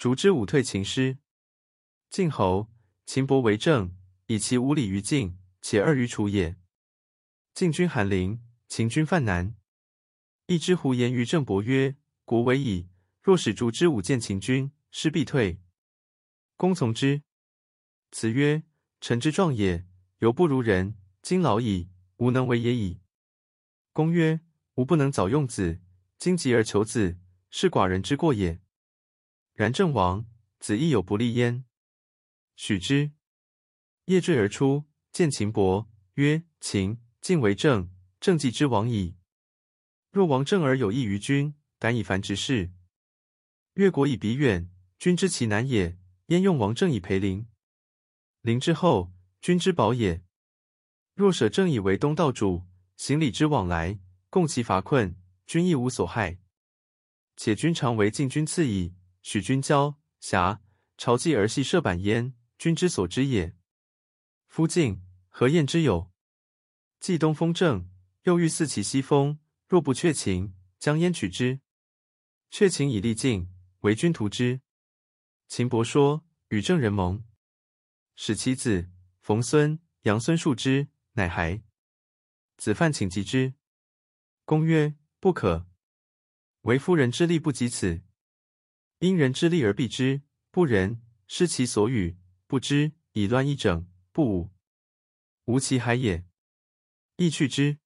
逐之武退秦师。晋侯、秦伯为政，以其无礼于晋，且二于楚也。晋军韩陵，秦军犯南。一之胡言于郑伯曰：“国危矣，若使逐之武见秦军，师必退。”公从之。辞曰：“臣之壮也，犹不如人。今老矣，无能为也已。”公曰：“吾不能早用子，今急而求子，是寡人之过也。然郑亡，子亦有不利焉。”许之。夜坠而出，见秦伯，曰：“秦、晋为政，政继之亡矣。若王政而有益于君，敢以凡执事。越国以彼远，君知其难也，焉用王政以培陵？陵之后，君之宝也。若舍政以为东道主，行礼之往来，共其乏困，君亦无所害。且君常为晋君赐矣，许君交、侠、朝祭而系射板焉。”君之所知也。夫晋何厌之有？既东风正，又欲肆其西风。若不却秦，将焉取之？却秦以利晋，为君图之。秦伯说，与郑人盟，使其子冯孙、杨孙述之，乃还。子犯请击之。公曰：不可。惟夫人之利不及此，因人之力而避之，不仁，失其所与。不知以乱一整，不武，无其害也。亦去之。